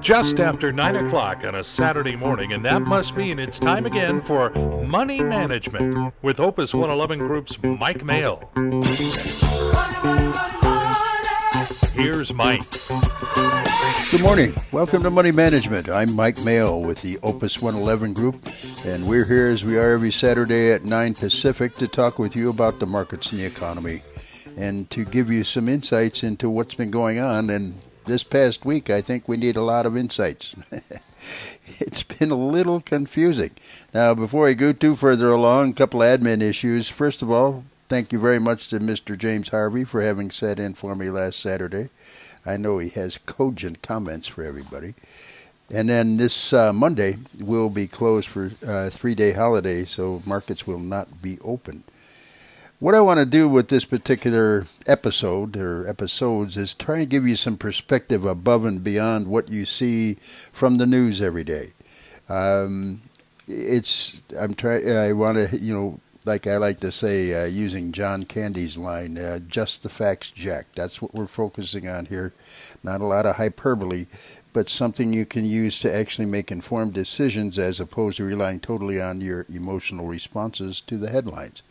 just after 9 o'clock on a Saturday morning, and that must mean it's time again for Money Management with Opus 111 Group's Mike Mayo. Here's Mike. Good morning. Welcome to Money Management. I'm Mike Mayo with the Opus 111 Group, and we're here as we are every Saturday at 9 Pacific to talk with you about the markets and the economy and to give you some insights into what's been going on. And this past week, I think we need a lot of insights. it's been a little confusing. Now, before I go too further along, a couple of admin issues. First of all, thank you very much to Mr. James Harvey for having sat in for me last Saturday. I know he has cogent comments for everybody. And then this uh, Monday will be closed for uh, three day holiday, so markets will not be open. What I want to do with this particular episode or episodes is try and give you some perspective above and beyond what you see from the news every day. Um, it's I'm trying. I want to you know like I like to say uh, using John Candy's line, uh, just the facts, Jack. That's what we're focusing on here. Not a lot of hyperbole, but something you can use to actually make informed decisions as opposed to relying totally on your emotional responses to the headlines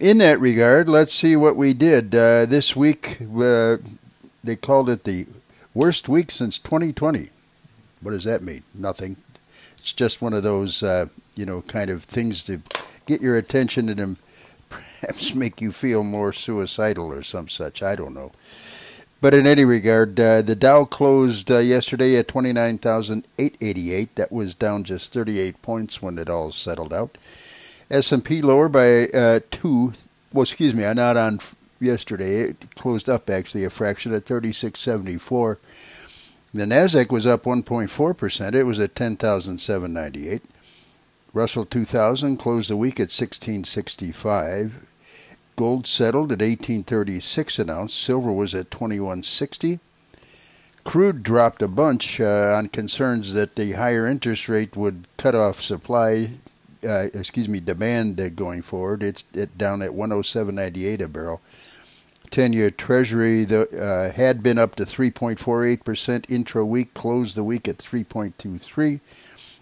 in that regard, let's see what we did uh, this week. Uh, they called it the worst week since 2020. What does that mean? Nothing. It's just one of those, uh, you know, kind of things to get your attention and perhaps make you feel more suicidal or some such. I don't know. But in any regard, uh, the Dow closed uh, yesterday at 29,888. That was down just 38 points when it all settled out. S&P lower by uh, two. Well, excuse me, not on yesterday. It closed up actually a fraction at 36.74. The Nasdaq was up 1.4 percent. It was at 10,798. Russell 2000 closed the week at 1665. Gold settled at 1836 an ounce. Silver was at 2160. Crude dropped a bunch uh, on concerns that the higher interest rate would cut off supply uh, excuse me, demand going forward. It's it down at 107.98 a barrel. 10-year Treasury the, uh, had been up to 3.48% intra week, closed the week at 3.23,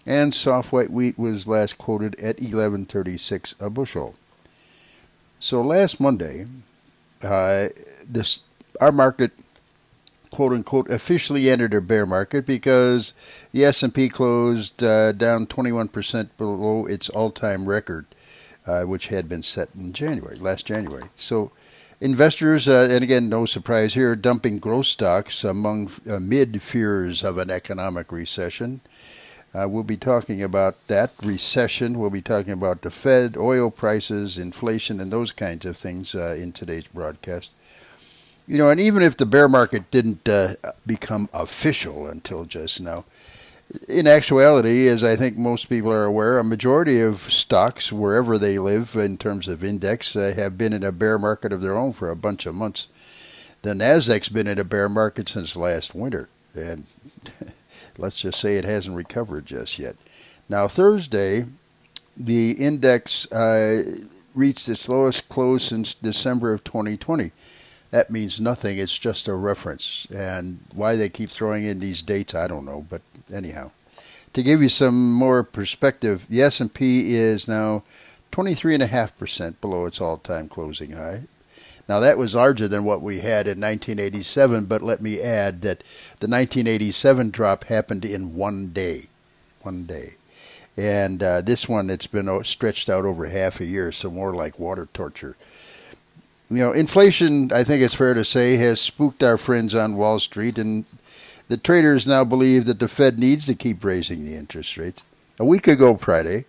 and soft white wheat was last quoted at 11.36 a bushel. So last Monday, uh, this our market quote unquote officially entered a bear market because the S&P closed uh, down 21% below its all-time record, uh, which had been set in January, last January. So investors, uh, and again, no surprise here, dumping growth stocks among amid uh, fears of an economic recession. Uh, we'll be talking about that recession. We'll be talking about the Fed, oil prices, inflation, and those kinds of things uh, in today's broadcast. You know, and even if the bear market didn't uh, become official until just now, in actuality, as I think most people are aware, a majority of stocks, wherever they live in terms of index, uh, have been in a bear market of their own for a bunch of months. The Nasdaq's been in a bear market since last winter, and let's just say it hasn't recovered just yet. Now, Thursday, the index uh, reached its lowest close since December of 2020 that means nothing. It's just a reference. And why they keep throwing in these dates, I don't know. But anyhow, to give you some more perspective, the S&P is now 23.5% below its all-time closing high. Now that was larger than what we had in 1987, but let me add that the 1987 drop happened in one day, one day, and uh, this one it's been stretched out over half a year, so more like water torture you know, inflation, I think it's fair to say, has spooked our friends on Wall Street, and the traders now believe that the Fed needs to keep raising the interest rates. A week ago, Friday,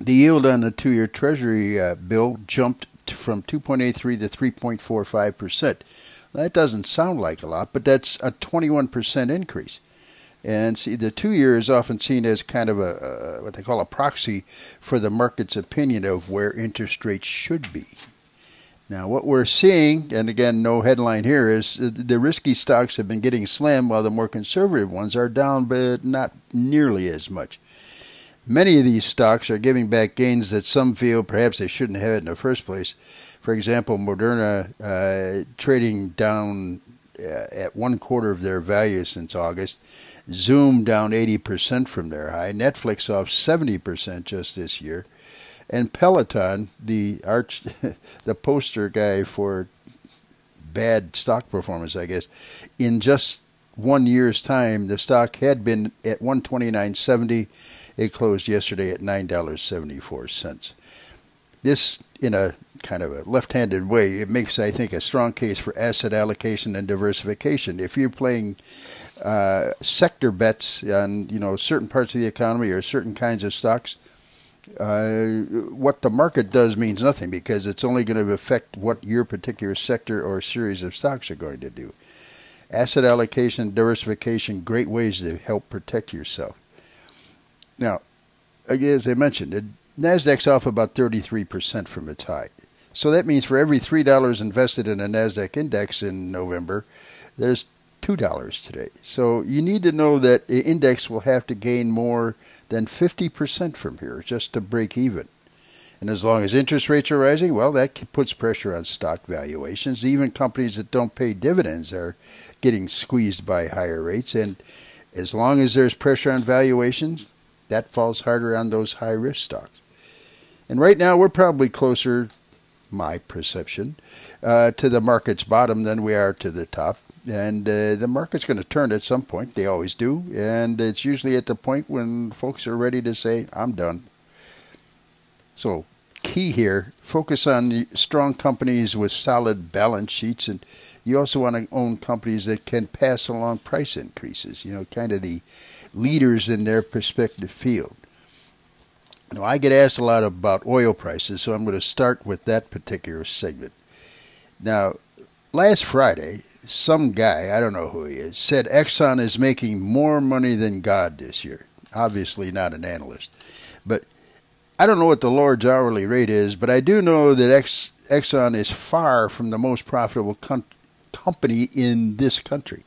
the yield on the two year Treasury uh, bill jumped from 2.83 to 3.45 percent. That doesn't sound like a lot, but that's a 21 percent increase. And see, the two year is often seen as kind of a what they call a proxy for the market's opinion of where interest rates should be. Now, what we're seeing, and again, no headline here, is the risky stocks have been getting slammed while the more conservative ones are down, but not nearly as much. Many of these stocks are giving back gains that some feel perhaps they shouldn't have in the first place. For example, Moderna uh, trading down at one quarter of their value since August. Zoom down 80% from their high. Netflix off 70% just this year. And Peloton, the arch, the poster guy for bad stock performance, I guess, in just one year's time, the stock had been at 129.70. It closed yesterday at $9.74. This, in a kind of a left-handed way, it makes, I think, a strong case for asset allocation and diversification. If you're playing uh, sector bets on, you know, certain parts of the economy or certain kinds of stocks, uh, what the market does means nothing because it's only going to affect what your particular sector or series of stocks are going to do. Asset allocation, diversification, great ways to help protect yourself. Now, again, as I mentioned, the Nasdaq's off about 33% from its high. So that means for every $3 invested in a Nasdaq index in November, there's $2 today. So you need to know that the index will have to gain more than 50% from here just to break even. And as long as interest rates are rising, well, that puts pressure on stock valuations. Even companies that don't pay dividends are getting squeezed by higher rates. And as long as there's pressure on valuations, that falls harder on those high risk stocks. And right now, we're probably closer, my perception, uh, to the market's bottom than we are to the top. And uh, the market's going to turn at some point. They always do. And it's usually at the point when folks are ready to say, I'm done. So, key here focus on strong companies with solid balance sheets. And you also want to own companies that can pass along price increases, you know, kind of the leaders in their respective field. Now, I get asked a lot about oil prices, so I'm going to start with that particular segment. Now, last Friday, some guy, I don't know who he is, said Exxon is making more money than God this year. Obviously, not an analyst. But I don't know what the Lord's hourly rate is, but I do know that Ex- Exxon is far from the most profitable com- company in this country.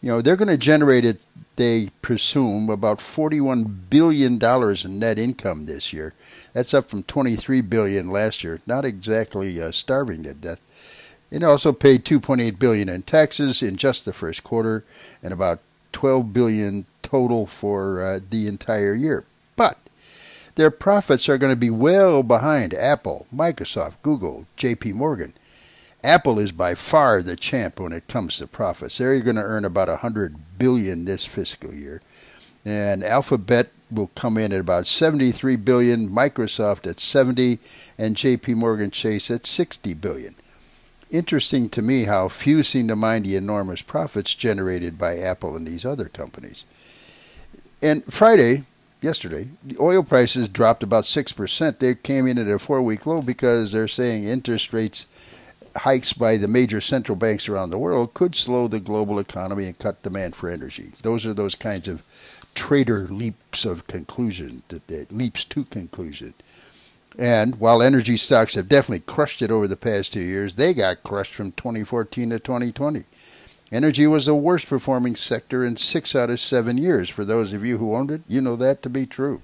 You know, they're going to generate it, they presume, about $41 billion in net income this year. That's up from 23 billion last year. Not exactly uh, starving to death. It also paid 2.8 billion in taxes in just the first quarter, and about 12 billion total for uh, the entire year. But their profits are going to be well behind Apple, Microsoft, Google, J.P. Morgan. Apple is by far the champ when it comes to profits. They're going to earn about 100 billion this fiscal year, and Alphabet will come in at about 73 billion, Microsoft at 70, and J.P. Morgan Chase at 60 billion interesting to me how few seem to mind the enormous profits generated by Apple and these other companies. And Friday, yesterday, the oil prices dropped about 6%. They came in at a four week low because they're saying interest rates hikes by the major central banks around the world could slow the global economy and cut demand for energy. Those are those kinds of trader leaps of conclusion, that leaps to conclusion. And while energy stocks have definitely crushed it over the past two years, they got crushed from 2014 to 2020. Energy was the worst performing sector in six out of seven years. For those of you who owned it, you know that to be true.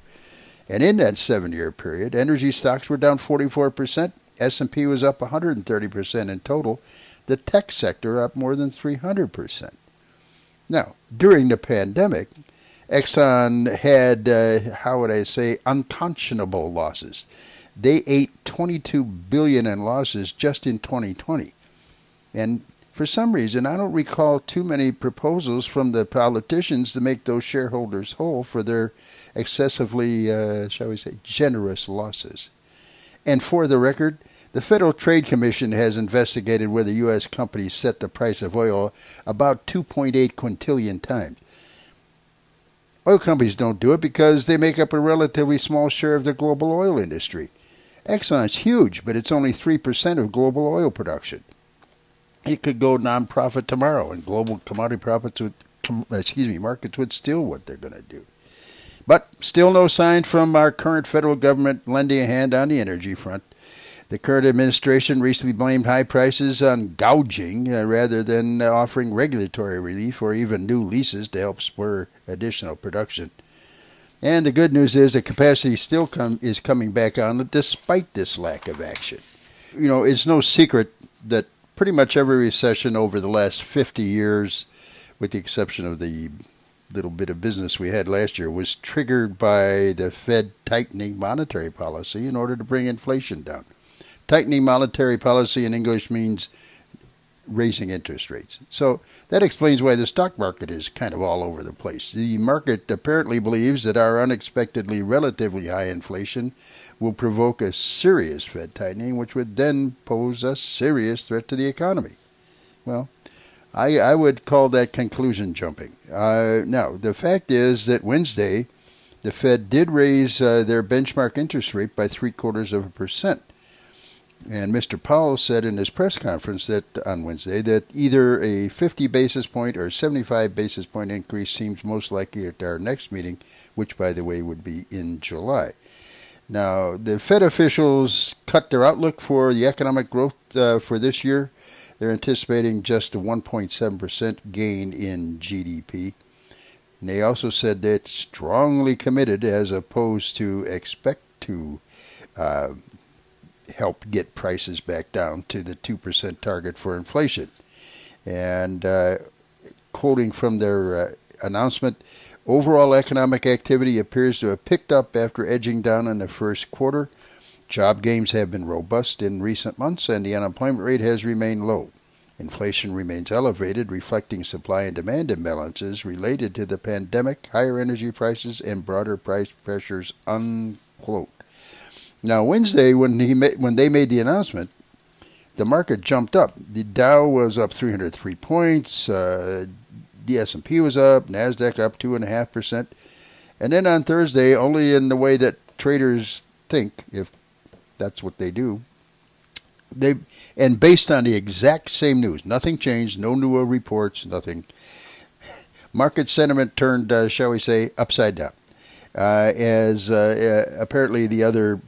And in that seven-year period, energy stocks were down 44%. S&P was up 130% in total. The tech sector up more than 300%. Now, during the pandemic, Exxon had, uh, how would I say, unconscionable losses. They ate 22 billion in losses just in 2020. And for some reason, I don't recall too many proposals from the politicians to make those shareholders whole for their excessively, uh, shall we say, generous losses. And for the record, the Federal Trade Commission has investigated whether U.S. companies set the price of oil about 2.8 quintillion times. Oil companies don't do it because they make up a relatively small share of the global oil industry. Exxon's huge, but it's only 3% of global oil production. It could go non-profit tomorrow, and global commodity profits would, excuse me, markets would steal what they're going to do. But still no sign from our current federal government lending a hand on the energy front. The current administration recently blamed high prices on gouging uh, rather than offering regulatory relief or even new leases to help spur additional production. And the good news is that capacity still come, is coming back on despite this lack of action. You know, it's no secret that pretty much every recession over the last 50 years, with the exception of the little bit of business we had last year, was triggered by the Fed tightening monetary policy in order to bring inflation down. Tightening monetary policy in English means raising interest rates. So that explains why the stock market is kind of all over the place. The market apparently believes that our unexpectedly relatively high inflation will provoke a serious Fed tightening, which would then pose a serious threat to the economy. Well, I, I would call that conclusion jumping. Uh, now, the fact is that Wednesday, the Fed did raise uh, their benchmark interest rate by three quarters of a percent. And Mr. Powell said in his press conference that on Wednesday that either a 50 basis point or 75 basis point increase seems most likely at our next meeting, which, by the way, would be in July. Now, the Fed officials cut their outlook for the economic growth uh, for this year. They're anticipating just a 1.7% gain in GDP. And they also said that strongly committed as opposed to expect to uh, help get prices back down to the 2% target for inflation. And uh, quoting from their uh, announcement, overall economic activity appears to have picked up after edging down in the first quarter. Job gains have been robust in recent months, and the unemployment rate has remained low. Inflation remains elevated, reflecting supply and demand imbalances related to the pandemic, higher energy prices, and broader price pressures. Unquote. Now Wednesday, when he when they made the announcement, the market jumped up. The Dow was up 303 points. Uh, the S&P was up. Nasdaq up two and a half percent. And then on Thursday, only in the way that traders think, if that's what they do, they and based on the exact same news, nothing changed, no new reports, nothing. Market sentiment turned, uh, shall we say, upside down, uh, as uh, uh apparently the other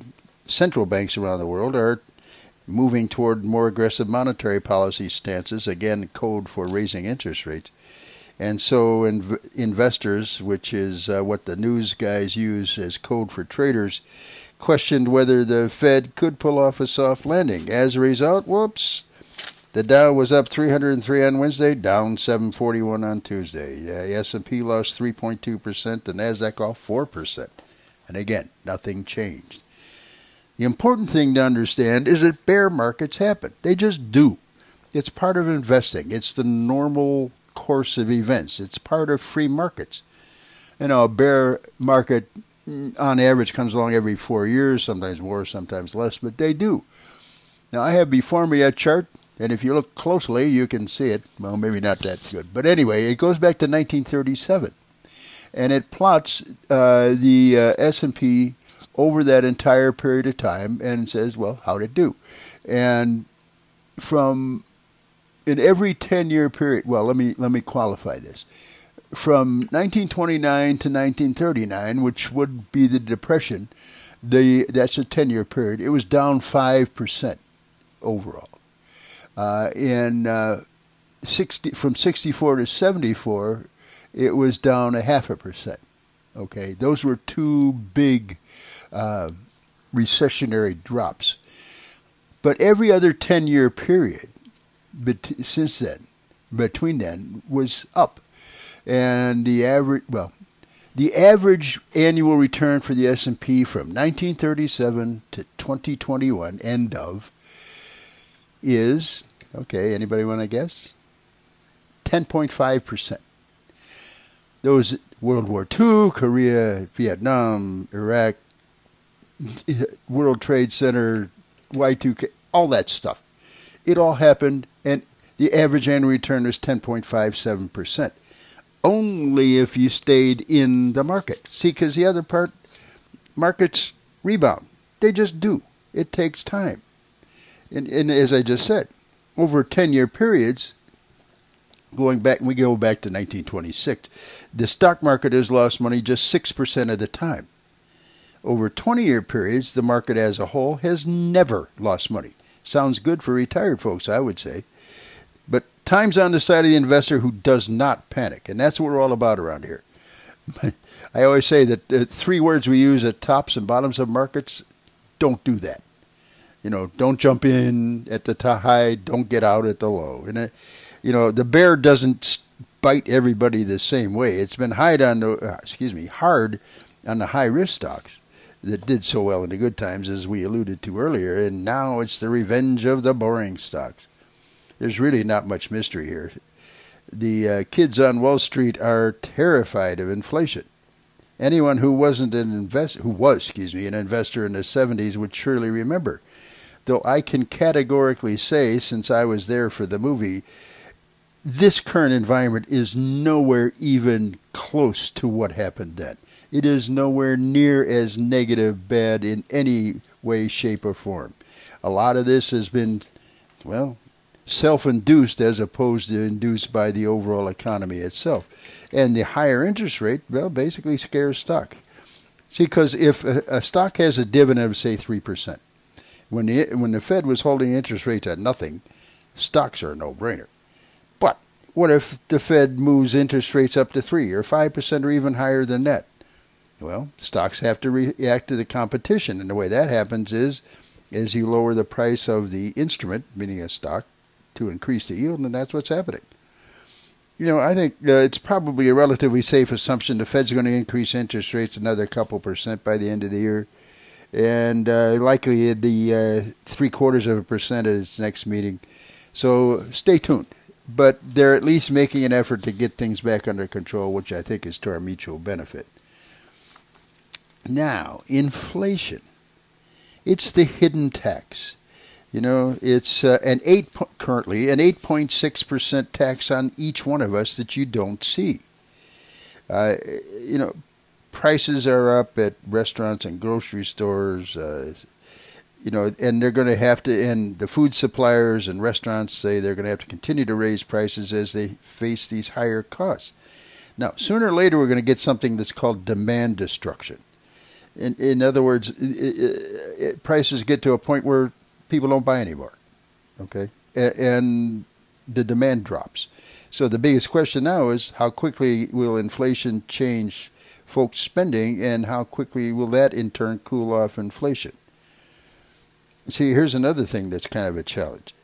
central banks around the world are moving toward more aggressive monetary policy stances, again, code for raising interest rates. And so inv- investors, which is uh, what the news guys use as code for traders, questioned whether the Fed could pull off a soft landing. As a result, whoops, the Dow was up 303 on Wednesday, down 741 on Tuesday. The S&P lost 3.2%, the Nasdaq off 4%. And again, nothing changed. The important thing to understand is that bear markets happen. They just do. It's part of investing. It's the normal course of events. It's part of free markets. You know, a bear market mm, on average comes along every four years, sometimes more, sometimes less, but they do. Now, I have before me a chart, and if you look closely, you can see it. Well, maybe not that good, but anyway, it goes back to 1937, and it plots uh, the uh, S&P over that entire period of time and says, well, how did it do? And from in every 10 year period, well, let me let me qualify this. From 1929 to 1939, which would be the depression, the that's a 10 year period. It was down 5% overall. Uh, in uh, 60 from 64 to 74, it was down a half a percent. Okay, those were two big uh, recessionary drops. But every other 10 year period bet- since then, between then, was up. And the average, well, the average annual return for the S&P from 1937 to 2021 end of is okay, anybody want to guess? 10.5%. Those World War II, Korea, Vietnam, Iraq, World Trade Center, Y2K, all that stuff. It all happened, and the average annual return was 10.57%. Only if you stayed in the market. See, because the other part, markets rebound. They just do. It takes time. And, and as I just said, over 10 year periods, going back, we go back to 1926, the stock market has lost money just 6% of the time. Over 20 year periods, the market as a whole has never lost money. Sounds good for retired folks, I would say. But time's on the side of the investor who does not panic, and that's what we're all about around here. I always say that the three words we use at tops and bottoms of markets don't do that. You know, don't jump in at the high, don't get out at the low. And it, you know, the bear doesn't bite everybody the same way. It's been hard on the uh, excuse me hard on the high risk stocks that did so well in the good times, as we alluded to earlier, and now it's the revenge of the boring stocks. There's really not much mystery here. The uh, kids on Wall Street are terrified of inflation. Anyone who wasn't an invest who was, excuse me, an investor in the 70s would surely remember. Though I can categorically say, since I was there for the movie, this current environment is nowhere even close to what happened then. It is nowhere near as negative, bad in any way, shape, or form. A lot of this has been, well, self induced as opposed to induced by the overall economy itself. And the higher interest rate, well, basically scares stock. See, because if a, stock has a dividend of, say, 3%, when the, when the Fed was holding interest rates at nothing, stocks are a no brainer. But what if the Fed moves interest rates up to 3 or 5% or even higher than that? Well, stocks have to react to the competition. And the way that happens is as you lower the price of the instrument, meaning a stock, to increase the yield, and that's what's happening. You know, I think uh, it's probably a relatively safe assumption the Fed's going to increase interest rates another couple percent by the end of the year, and uh, likely the uh, three quarters of a percent at its next meeting. So stay tuned. But they're at least making an effort to get things back under control, which I think is to our mutual benefit. Now, inflation. It's the hidden tax you know, it's uh, an eight currently an eight point six percent tax on each one of us that you don't see. Uh, you know, prices are up at restaurants and grocery stores. Uh, you know, and they're going to have to, and the food suppliers and restaurants say they're going to have to continue to raise prices as they face these higher costs. Now, sooner or later, we're going to get something that's called demand destruction. In, in other words, it, it, it, prices get to a point where people don't buy anymore. Okay, and the demand drops. So the biggest question now is how quickly will inflation change folks' spending, and how quickly will that in turn cool off inflation? See, here's another thing that's kind of a challenge.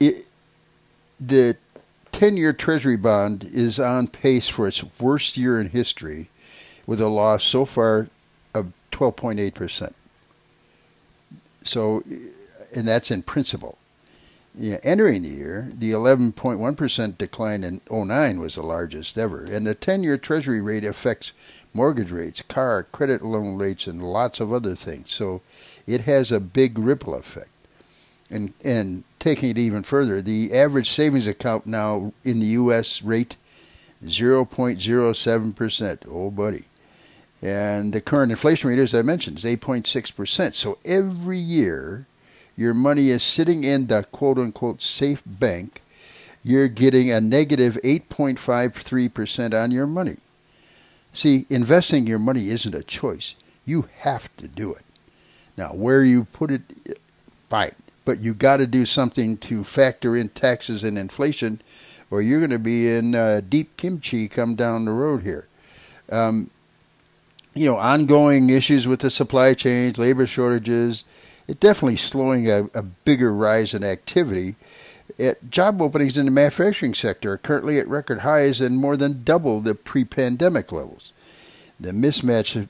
It, the 10 year Treasury bond is on pace for its worst year in history with a loss so far 12.8%. So, and that's in principle. Yeah, entering the year, the 11.1% decline in 09 was the largest ever, and the 10-year Treasury rate affects mortgage rates, car, credit loan rates, and lots of other things. So, it has a big ripple effect. And and taking it even further, the average savings account now in the U.S. rate 0.07%. Oh, buddy. And the current inflation rate, as I mentioned, is 8.6%. So every year, your money is sitting in the quote unquote safe bank. You're getting a negative 8.53% on your money. See, investing your money isn't a choice. You have to do it. Now, where you put it, fine. But you got to do something to factor in taxes and inflation, or you're going to be in uh, deep kimchi come down the road here. Um, you know, ongoing issues with the supply chains, labor shortages, it definitely slowing a, a bigger rise in activity. It, job openings in the manufacturing sector are currently at record highs and more than double the pre-pandemic levels. The mismatch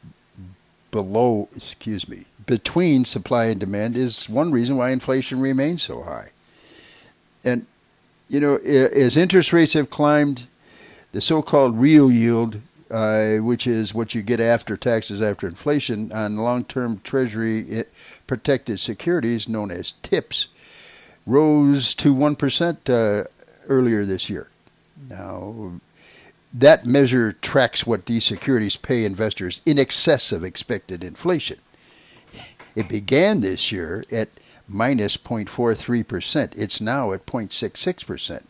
below, excuse me, between supply and demand is one reason why inflation remains so high. And you know, as interest rates have climbed, the so-called real yield uh, which is what you get after taxes after inflation on long-term Treasury protected securities known as TIPS, rose to one percent uh, earlier this year. Now, that measure tracks what these securities pay investors in excess of expected inflation. It began this year at minus 0.43%. It's now at 0.66%.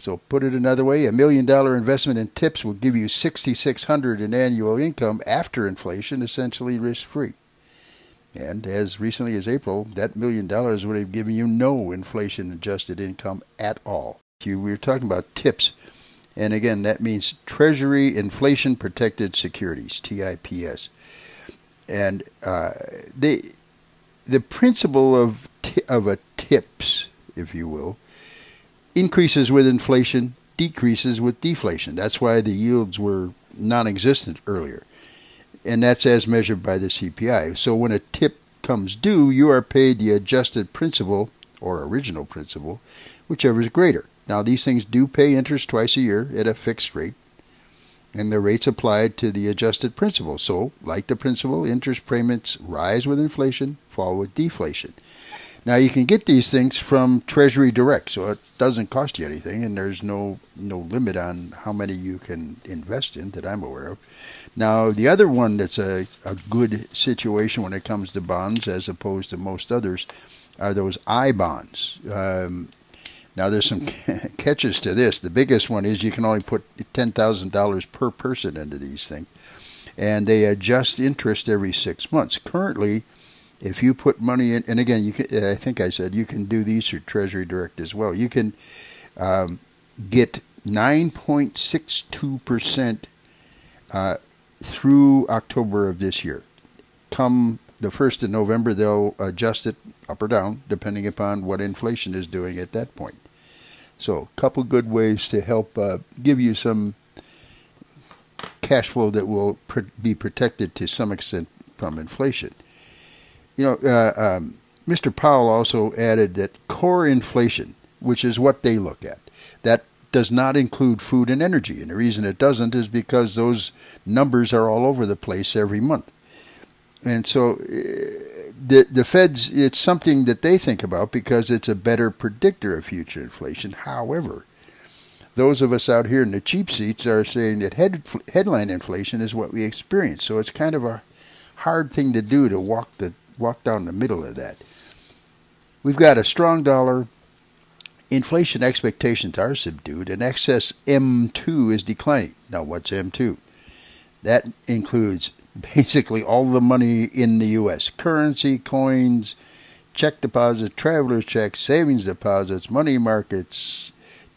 So put it another way, a million dollar investment in tips will give you 6600 in annual income after inflation, essentially risk-free. And as recently as April, that million dollars would have given you no inflation adjusted income at all. We were talking about tips. And again, that means Treasury Inflation Protected Securities, TIPS. And uh, they the principle of t- of a tips, if you will, increases with inflation, decreases with deflation. That's why the yields were non-existent earlier, and that's as measured by the CPI. So when a tip comes due, you are paid the adjusted principal or original principal, whichever is greater. Now these things do pay interest twice a year at a fixed rate and the rates applied to the adjusted principal. So, like the principal, interest payments rise with inflation, fall with deflation. Now you can get these things from Treasury Direct, so it doesn't cost you anything, and there's no no limit on how many you can invest in that I'm aware of. Now the other one that's a, a good situation when it comes to bonds, as opposed to most others, are those I bonds. Um, now, there's some catches to this. The biggest one is you can only put $10,000 per person into these things, and they adjust interest every six months. Currently, if you put money in, and again, you can, I think I said you can do these through Treasury Direct as well. You can um, get 9.62% uh, through October of this year. Come the 1st of November, they'll adjust it up or down depending upon what inflation is doing at that point. So, a couple good ways to help uh, give you some cash flow that will pr- be protected to some extent from inflation. You know, uh, um, Mr. Powell also added that core inflation, which is what they look at, that does not include food and energy. And the reason it doesn't is because those numbers are all over the place every month. And so uh, the the Feds, it's something that they think about because it's a better predictor of future inflation. However, those of us out here in the cheap seats are saying that head, headline inflation is what we experience. So it's kind of a hard thing to do to walk the walk down the middle of that. We've got a strong dollar. Inflation expectations are subdued, and excess M2 is declining. Now, what's M2? That includes basically all the money in the U.S. currency, coins, check deposits, traveler's checks, savings deposits, money markets,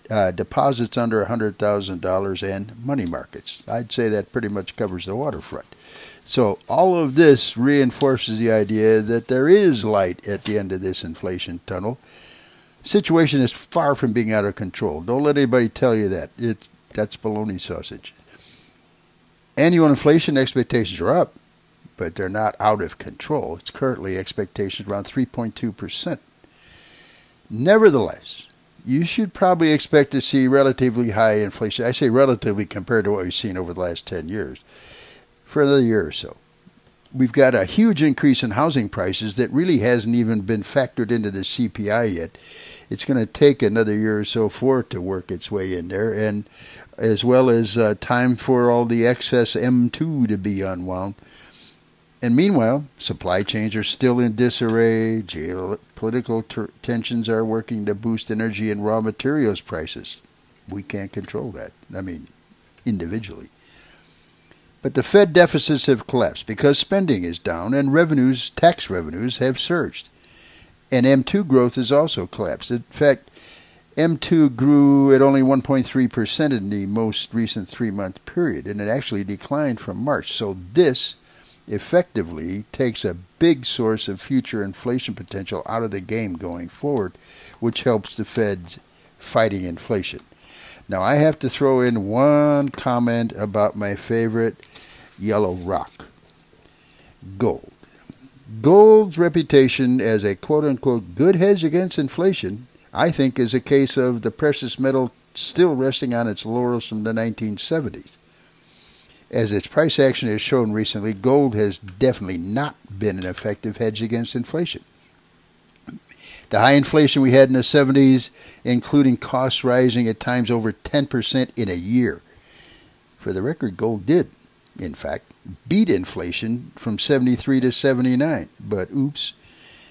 uh, deposits under $100,000, and money markets. I'd say that pretty much covers the waterfront. So, all of this reinforces the idea that there is light at the end of this inflation tunnel. Situation is far from being out of control. Don't let anybody tell you that. It, that's baloney sausage. Annual inflation expectations are up, but they're not out of control. It's currently expectations around 3.2%. Nevertheless, you should probably expect to see relatively high inflation. I say relatively compared to what we've seen over the last 10 years for another year or so. We've got a huge increase in housing prices that really hasn't even been factored into the CPI yet. It's going to take another year or so for it to work its way in there. And as well as uh, time for all the excess M2 to be unwound. And meanwhile, supply chains are still in disarray. Geopolitical ter- tensions are working to boost energy and raw materials prices. We can't control that. I mean, individually. But the Fed deficits have collapsed because spending is down and revenues, tax revenues, have surged. And M2 growth has also collapsed. In fact, M2 grew at only 1.3% in the most recent three month period, and it actually declined from March. So, this effectively takes a big source of future inflation potential out of the game going forward, which helps the Fed fighting inflation. Now, I have to throw in one comment about my favorite yellow rock gold. Gold's reputation as a quote unquote good hedge against inflation I think is a case of the precious metal still resting on its laurels from the 1970s. As its price action has shown recently, gold has definitely not been an effective hedge against inflation. The high inflation we had in the 70s, including costs rising at times over 10% in a year. For the record, gold did, in fact, beat inflation from 73 to 79. But oops,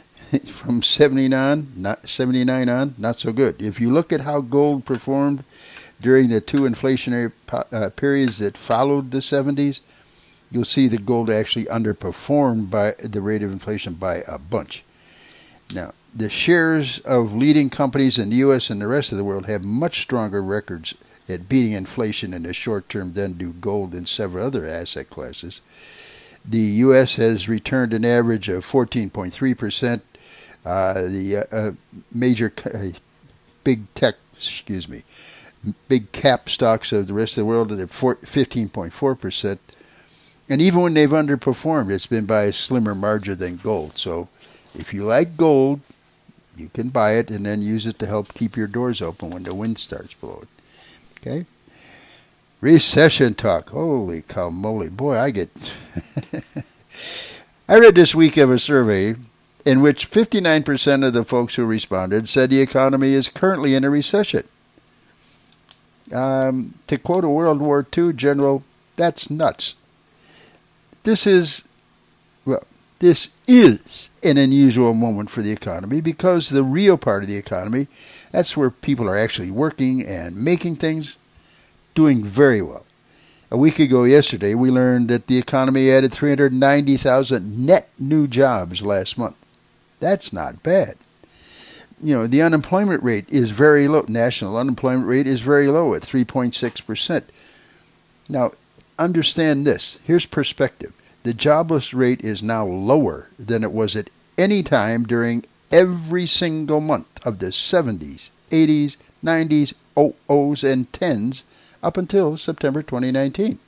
from 79, not 79 on, not so good. If you look at how gold performed during the two inflationary uh, periods that followed the 70s, you'll see that gold actually underperformed by the rate of inflation by a bunch. Now, the shares of leading companies in the U.S. and the rest of the world have much stronger records at beating inflation in the short term than do gold and several other asset classes. The U.S. has returned an average of 14.3 percent. Uh, the uh, uh, major uh, big tech, excuse me, big cap stocks of the rest of the world at 15.4 percent. And even when they've underperformed, it's been by a slimmer margin than gold. So if you like gold, you can buy it and then use it to help keep your doors open when the wind starts blowing. Okay? Recession talk. Holy cow moly. Boy, I get. I read this week of a survey in which 59% of the folks who responded said the economy is currently in a recession. Um, to quote a World War II general, that's nuts. This is, well, this is an unusual moment for the economy because the real part of the economy, that's where people are actually working and making things, doing very well. A week ago yesterday, we learned that the economy added 390,000 net new jobs last month. That's not bad. You know, the unemployment rate is very low. National unemployment rate is very low at 3.6%. Now, understand this. Here's perspective. The jobless rate is now lower than it was at any time during every single month of the 70s, 80s, 90s, 00s, and 10s up until September 2019.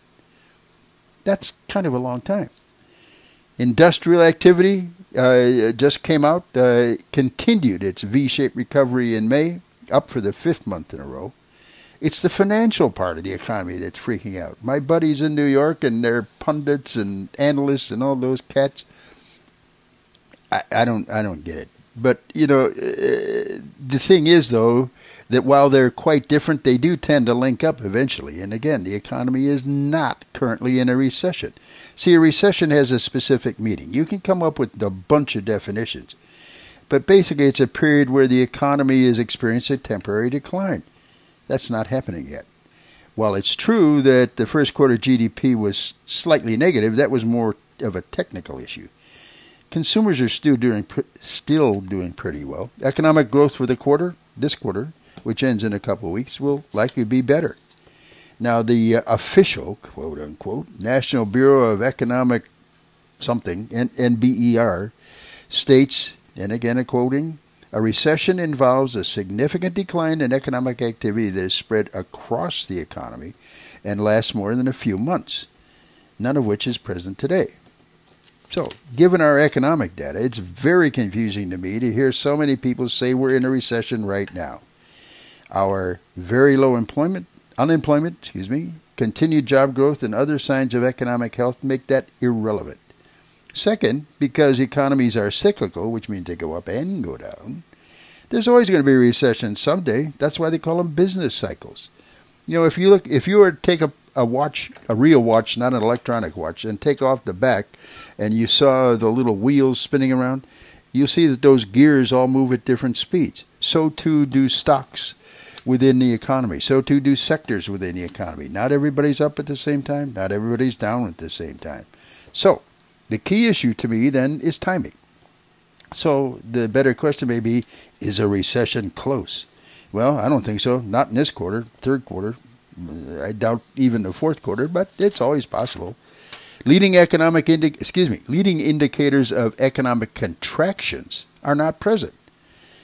That's kind of a long time. Industrial activity uh, just came out, uh, continued its V shaped recovery in May, up for the fifth month in a row. It's the financial part of the economy that's freaking out. My buddies in New York and their pundits and analysts and all those cats. I, I don't I don't get it. But you know, uh, the thing is though that while they're quite different, they do tend to link up eventually. And again, the economy is not currently in a recession. See, a recession has a specific meaning. You can come up with a bunch of definitions, but basically, it's a period where the economy is experiencing a temporary decline. That's not happening yet. While it's true that the first quarter GDP was slightly negative, that was more of a technical issue. Consumers are still doing still doing pretty well. Economic growth for the quarter, this quarter, which ends in a couple of weeks, will likely be better. Now, the uh, official quote unquote National Bureau of Economic something NBER states, and again a quoting, a recession involves a significant decline in economic activity that is spread across the economy and lasts more than a few months, none of which is present today. So, given our economic data, it's very confusing to me to hear so many people say we're in a recession right now. Our very low employment, unemployment, excuse me, continued job growth, and other signs of economic health make that irrelevant. Second, because economies are cyclical, which means they go up and go down, there's always going to be a recession someday. That's why they call them business cycles. You know, if you look, if you were to take a, a watch, a real watch, not an electronic watch, and take off the back, and you saw the little wheels spinning around, you'll see that those gears all move at different speeds. So too do stocks within the economy. So too do sectors within the economy. Not everybody's up at the same time. Not everybody's down at the same time. So the key issue to me then is timing. So the better question may be is a recession close? Well, I don't think so. Not in this quarter, third quarter. I doubt even the fourth quarter, but it's always possible. Leading economic indi- excuse me, leading indicators of economic contractions are not present.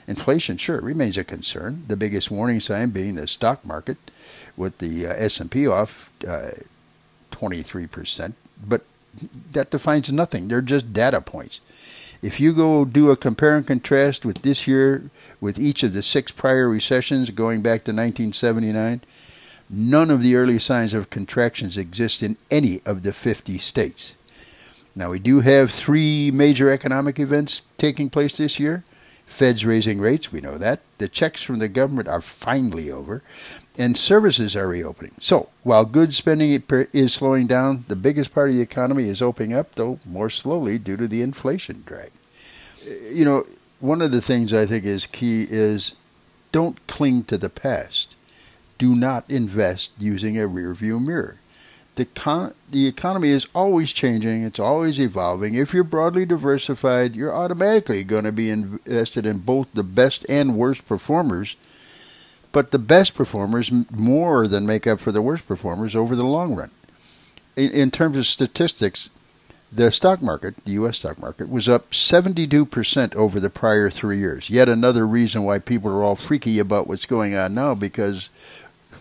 Inflation sure remains a concern. The biggest warning sign being the stock market, with the uh, S&P off uh, 23%, but that defines nothing. They're just data points. If you go do a compare and contrast with this year, with each of the six prior recessions going back to 1979, none of the early signs of contractions exist in any of the 50 states. Now, we do have three major economic events taking place this year. Fed's raising rates, we know that. The checks from the government are finally over and services are reopening. So, while goods spending is slowing down, the biggest part of the economy is opening up, though more slowly due to the inflation drag. Uh, you know, one of the things I think is key is don't cling to the past. Do not invest using a rearview mirror. The, con- the economy is always changing, it's always evolving. If you're broadly diversified, you're automatically going to be invested in both the best and worst performers but the best performers more than make up for the worst performers over the long run. In, in terms of statistics, the stock market, the U.S. stock market, was up 72% over the prior three years. Yet another reason why people are all freaky about what's going on now because,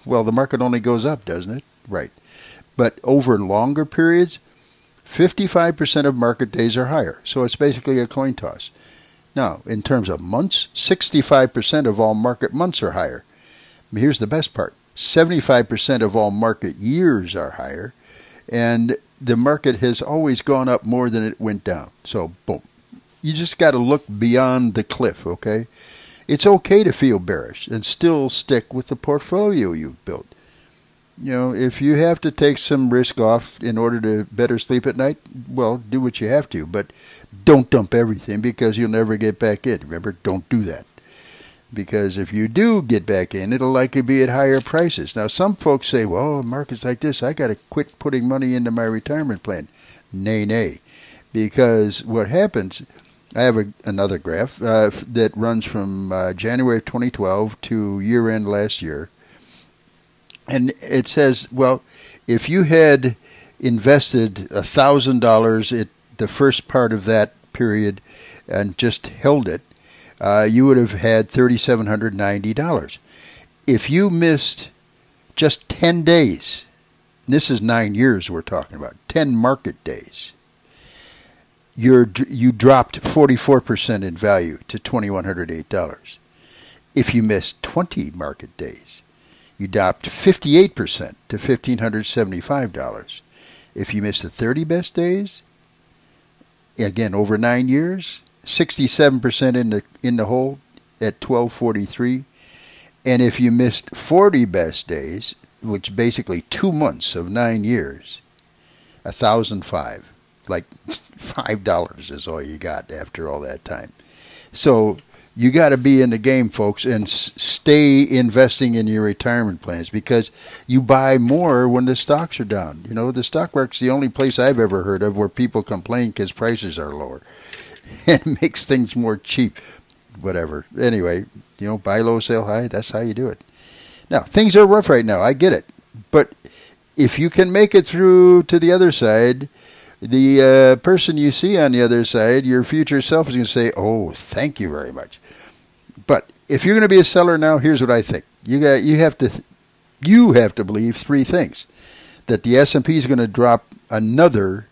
well, the market only goes up, doesn't it? Right. But over longer periods, 55% of market days are higher. So it's basically a coin toss. Now, in terms of months, 65% of all market months are higher. Here's the best part 75% of all market years are higher. And the market has always gone up more than it went down. So, boom. You just got to look beyond the cliff, okay? It's okay to feel bearish and still stick with the portfolio you've built. You know, if you have to take some risk off in order to better sleep at night, well, do what you have to, but don't dump everything because you'll never get back in. Remember, don't do that. Because if you do get back in, it'll likely be at higher prices. Now, some folks say, well, markets like this, I got to quit putting money into my retirement plan. Nay, nay. Because what happens, I have a, another graph uh, that runs from uh, January 2012 to year end last year and it says, well, if you had invested a thousand dollars at the first part of that period and just held it, uh, you would have had thirty-seven hundred ninety dollars. If you missed just ten days, this is nine years we're talking about, ten market days. You're, you dropped 44% in value to $2,108. If you missed 20 market days, you dropped 58% to $1,575. If you missed the 30 best days, again, over nine years, 67% in the, in the hole at 1243. And if you missed 40 best days, which basically two months of nine years, a 1005 like $5 is all you got after all that time. So you got to be in the game, folks, and s- stay investing in your retirement plans because you buy more when the stocks are down. You know, the stock market's the only place I've ever heard of where people complain because prices are lower. it makes things more cheap. Whatever. Anyway, you know, buy low, sell high. That's how you do it. Now, things are rough right now. I get it. But if you can make it through to the other side, the uh, person you see on the other side, your future self is going to say, "Oh, thank you very much." But if you're going to be a seller now, here's what I think: you got you have to you have to believe three things: that the S and P is going to drop another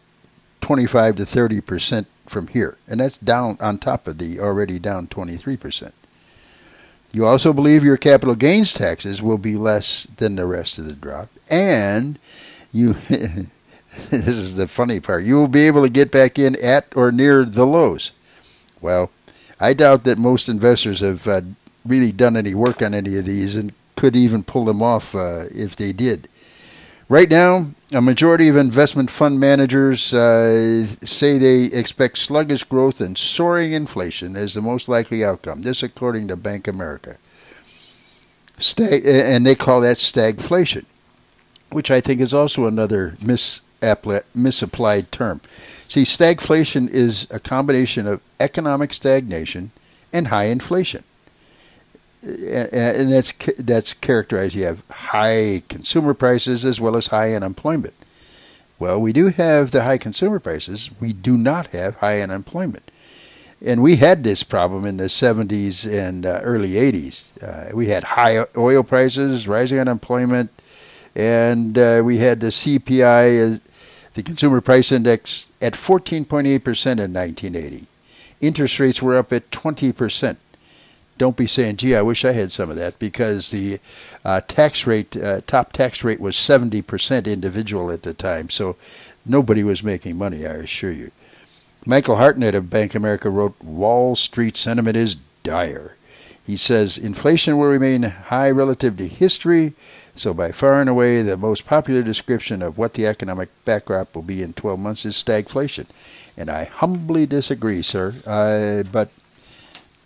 25 to 30 percent from here, and that's down on top of the already down 23 percent. You also believe your capital gains taxes will be less than the rest of the drop, and you this is the funny part. You will be able to get back in at or near the lows. Well, I doubt that most investors have uh, really done any work on any of these and could even pull them off uh, if they did. Right now, a majority of investment fund managers uh, say they expect sluggish growth and soaring inflation as the most likely outcome. This, according to Bank America. Stag- and they call that stagflation, which I think is also another mis misapplied term. See, stagflation is a combination of economic stagnation and high inflation. And that's that's characterized. You have high consumer prices as well as high unemployment. Well, we do have the high consumer prices. We do not have high unemployment, and we had this problem in the 70s and uh, early 80s. Uh, we had high oil prices, rising unemployment, and uh, we had the CPI the consumer price index at 14.8% in 1980. Interest rates were up at 20%. Don't be saying, gee, I wish I had some of that, because the uh, tax rate, uh, top tax rate was 70% individual at the time. So nobody was making money, I assure you. Michael Hartnett of Bank America wrote, Wall Street sentiment is dire. He says inflation will remain high relative to history so, by far and away, the most popular description of what the economic backdrop will be in 12 months is stagflation. And I humbly disagree, sir. Uh, but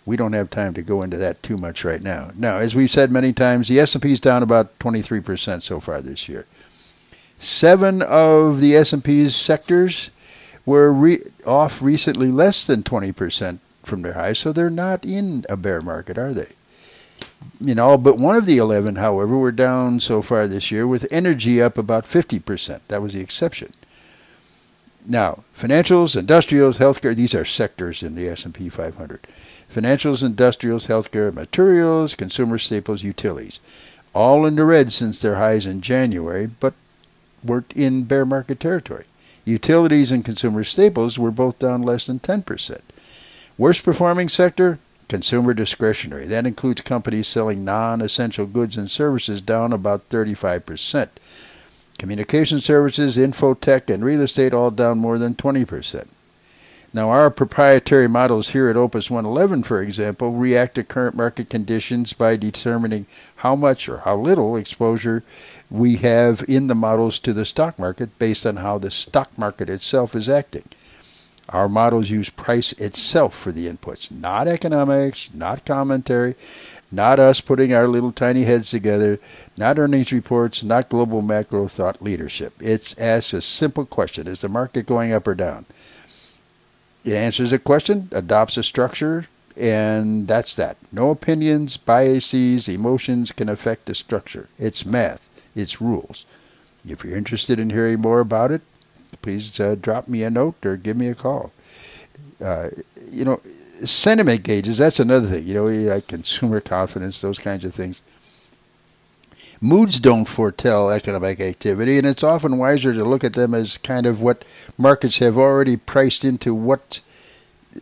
we don't have time to go into that too much right now. Now, as we've said many times, the S&P is down about 23% so far this year. Seven of the S&P's sectors were re- off recently less than 20% from their highs, so they're not in a bear market, are they? in all but one of the 11, however, were down so far this year, with energy up about 50%. That was the exception. Now, financials, industrials, healthcare, these are sectors in the S&P 500. Financials, industrials, healthcare, materials, consumer staples, utilities. All in the red since their highs in January, but were in bear market territory. Utilities and consumer staples were both down less than 10%. Worst performing sector? Consumer discretionary. That includes companies selling non essential goods and services down about 35%. Communication services, infotech, and real estate all down more than 20%. Now, our proprietary models here at Opus 111, for example, react to current market conditions by determining how much or how little exposure we have in the models to the stock market based on how the stock market itself is acting. Our models use price itself for the inputs, not economics, not commentary, not us putting our little tiny heads together, not earnings reports, not global macro thought leadership. It asks a simple question Is the market going up or down? It answers a question, adopts a structure, and that's that. No opinions, biases, emotions can affect the structure. It's math, it's rules. If you're interested in hearing more about it, please uh, drop me a note or give me a call. Uh, you know, sentiment gauges, that's another thing. You know, consumer confidence, those kinds of things. Moods don't foretell economic activity, and it's often wiser to look at them as kind of what markets have already priced into what,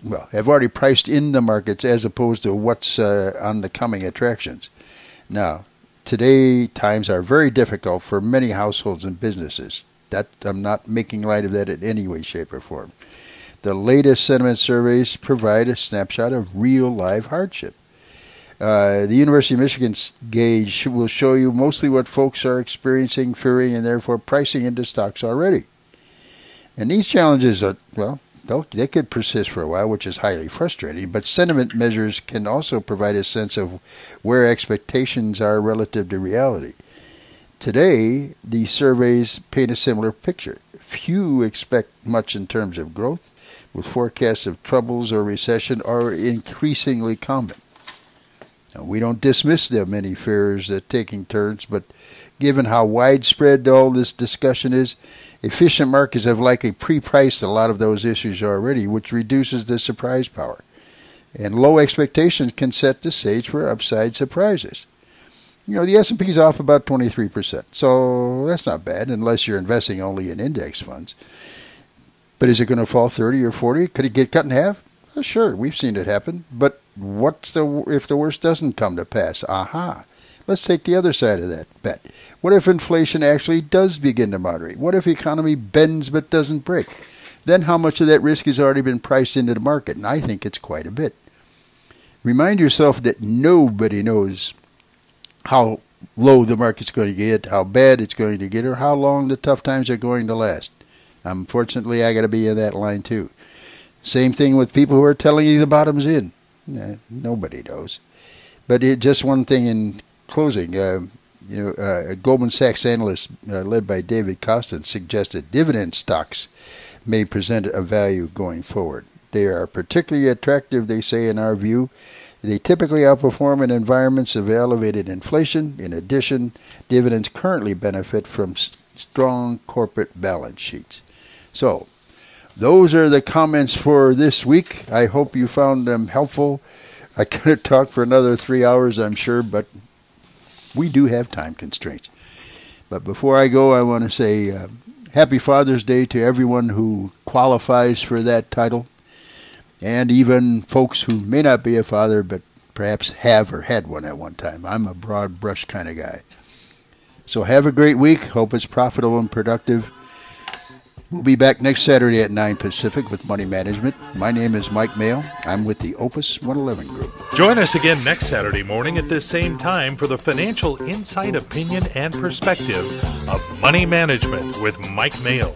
well, have already priced in the markets as opposed to what's uh, on the coming attractions. Now, today times are very difficult for many households and businesses. That I'm not making light of that in any way, shape, or form. The latest sentiment surveys provide a snapshot of real live hardship. Uh, the University of Michigan's gauge will show you mostly what folks are experiencing, fearing, and therefore pricing into stocks already. And these challenges are, well, they could persist for a while, which is highly frustrating, but sentiment measures can also provide a sense of where expectations are relative to reality. Today, the surveys paint a similar picture. Few expect much in terms of growth, with forecasts of troubles or recession are increasingly common. Now, we don't dismiss the many fears that taking turns, but given how widespread all this discussion is, efficient markets have likely pre-priced a lot of those issues already, which reduces the surprise power. And low expectations can set the stage for upside surprises. You know, the S&P is off about 23%, so that's not bad unless you're investing only in index funds. But is it going to fall 30 or 40? Could it get cut in half? Well, sure, we've seen it happen. But what's the if the worst doesn't come to pass? Aha. Let's take the other side of that bet. What if inflation actually does begin to moderate? What if economy bends but doesn't break? Then how much of that risk has already been priced into the market? And I think it's quite a bit. Remind yourself that nobody knows how low the market's going to get, how bad it's going to get, or how long the tough times are going to last. Unfortunately, I got to be in that line too. Same thing with people who are telling you the bottom's in. Nobody knows. But it, just one thing in closing, uh, you know, uh, a Goldman Sachs analyst uh, led by David Kostin suggested dividend stocks may present a value going forward. They are particularly attractive, they say, in our view. They typically outperform in environments of elevated inflation. In addition, dividends currently benefit from strong corporate balance sheets. So, those are the comments for this week. I hope you found them helpful. I could have talked for another three hours, I'm sure, but we do have time constraints. But before I go, I want to say uh, Happy Father's Day to everyone who qualifies for that title, and even folks who may not be a father but perhaps have or had one at one time. I'm a broad brush kind of guy. So have a great week. Hope it's profitable and productive. We'll be back next Saturday at 9 Pacific with Money Management. My name is Mike Mayo. I'm with the Opus 111 Group. Join us again next Saturday morning at this same time for the financial insight, opinion, and perspective of Money Management with Mike Mayo.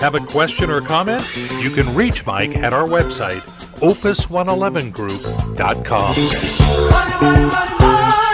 Have a question or comment? You can reach Mike at our website, opus111group.com. Money, money, money,